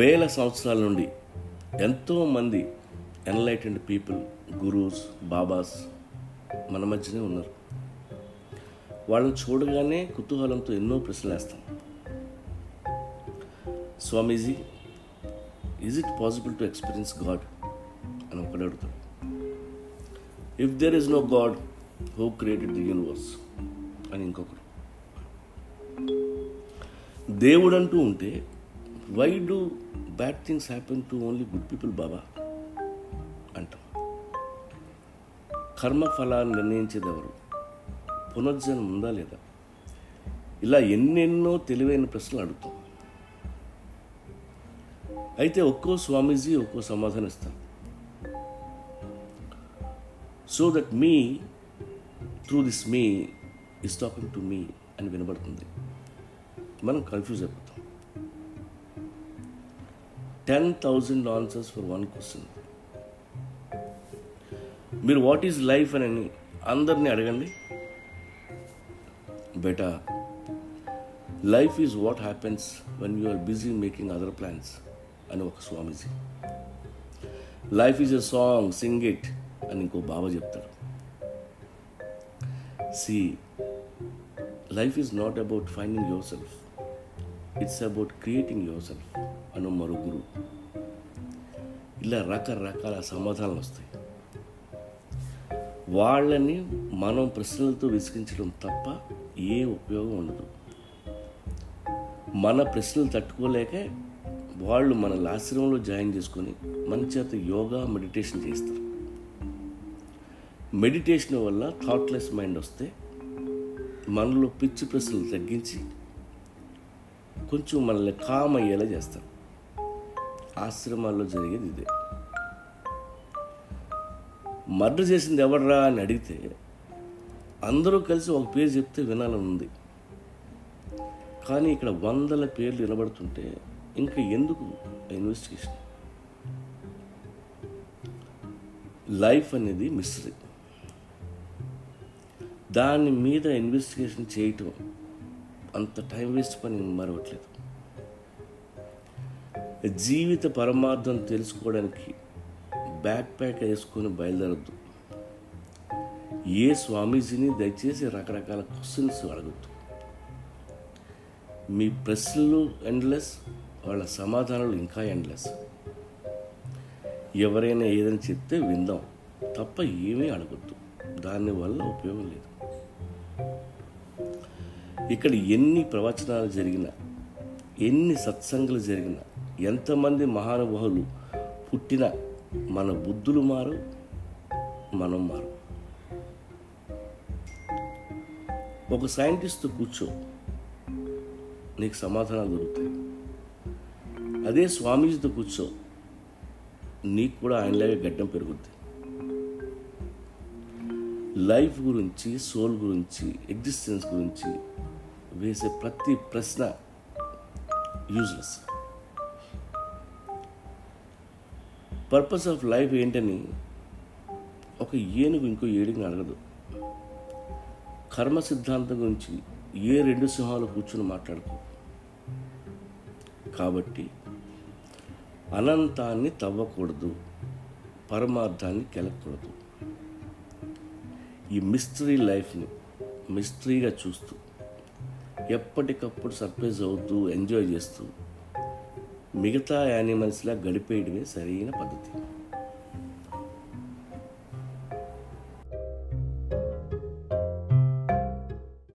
వేల సంవత్సరాల నుండి ఎంతోమంది ఎన్లైటెండ్ పీపుల్ గురూస్ బాబాస్ మన మధ్యనే ఉన్నారు. వాళ్ళని చూడగానే కుతూహలంతో ఎన్నో ప్రశ్నలు వేస్తాం. Swamiji is it possible to experience God అని ఒకటి అడుగుతాడు. If there is no God who created the universe అని ఇంకొకరు దేవుడు అంటూ ఉంటే why do bad things happen to only good people Baba అంటాం. కర్మ ఫలాన్ని నిర్ణయించేది ఎవరు పునర్జన్మ ఉందా లేదా? ఇలా ఎన్నెన్నో తెలివైన ప్రశ్నలు అడుగుతాం. అయితే ఒక్కో స్వామీజీ ఒక్కో సమాధానం ఇస్తారు so that me through this me is talking to me అని వినబడుతుంది. మనం కన్ఫ్యూజ్ అయిపోతాం. Ten thousand answers for one question మీరు వాట్ ఈజ్ లైఫ్ అని అందరినీ అడగండి. Beta life is what happens when you are busy making other plans అని ఒక Swamiji. Life is a song sing it అని ఇంకో బాబా చెప్తాడు see life is not about finding yourself it's about creating yourself అను మరో గురువు ఇలా రకరకాల సమాధానాలు వస్తాయి. వాళ్ళని మనం ప్రశ్నలతో విసిగించడం తప్ప ఏ ఉపయోగం ఉండదు. మన ప్రశ్నలు తట్టుకోలేక వాళ్ళు మన ఆశ్రమంలో జాయిన్ చేసుకొని మన చేత యోగా మెడిటేషన్ చేస్తారు. మెడిటేషన్ వల్ల థాట్లెస్ మైండ్ వస్తే మనలో పిచ్చి ప్రశ్నలు తగ్గించి కొంచెం మనల్ని కామ్ అయ్యేలా చేస్తారు. ఆశ్రమాల్లో జరిగేది ఇదే. మర్డర్ చేసింది ఎవడరా అని అడిగితే అందరూ కలిసి ఒక పేరు చెప్తే వినాలని ఉంది. కానీ ఇక్కడ వందల పేర్లు వినబడుతుంటే ఇంకా ఎందుకు ఇన్వెస్టిగేషన్ లైఫ్ అనేది మిస్టరీ దాని మీద ఇన్వెస్టిగేషన్ చేయటం అంత టైం వేస్ట్ పని మరవట్లేదు. జీవిత పరమార్థం తెలుసుకోవడానికి బ్యాక్ ప్యాక్ వేసుకొని బయలుదేరద్దు. ఏ స్వామీజీని దయచేసి రకరకాల క్వశ్చన్స్ అడగద్దు. మీ ప్రశ్నలు ఎండ్లెస్ వాళ్ళ సమాధానాలు ఇంకా ఎండ్లెస్ ఎవరైనా ఏదైనా చెప్తే విందాం తప్ప ఏమీ అడగద్దు. దానివల్ల ఉపయోగం లేదు. ఇక్కడ ఎన్ని ప్రవచనాలు జరిగినా ఎన్ని సత్సంగులు జరిగినా ఎంతమంది మహానుభావులు పుట్టిన మన బుద్ధులు మారు మనం మారు. ఒక సైంటిస్ట్ కూర్చో నీకు సమాధానాలు దొరుకుతాయి. అదే స్వామీజీతో కూర్చో నీకు కూడా ఆయనలాగే గడ్డం పెరుగుద్ది. లైఫ్ గురించి సోల్ గురించి ఎగ్జిస్టెన్స్ గురించి వేసే ప్రతి ప్రశ్న యూజ్లెస్ పర్పస్ ఆఫ్ లైఫ్ ఏంటని ఒక ఏనుగు ఇంకో ఏడుగుని అడగదు. కర్మ సిద్ధాంతం గురించి ఏ రెండు సింహాలు కూర్చుని మాట్లాడుకో. కాబట్టి అనంతాన్ని తవ్వకూడదు పరమార్థాన్ని కెలకూడదు ఈ మిస్టరీ లైఫ్ని మిస్టరీగా చూస్తూ ఎప్పటికప్పుడు సర్ప్రైజ్ అవుతూ ఎంజాయ్ చేస్తూ మిగతా యానిమల్స్లా గడిపేయడమే సరైన పద్ధతి.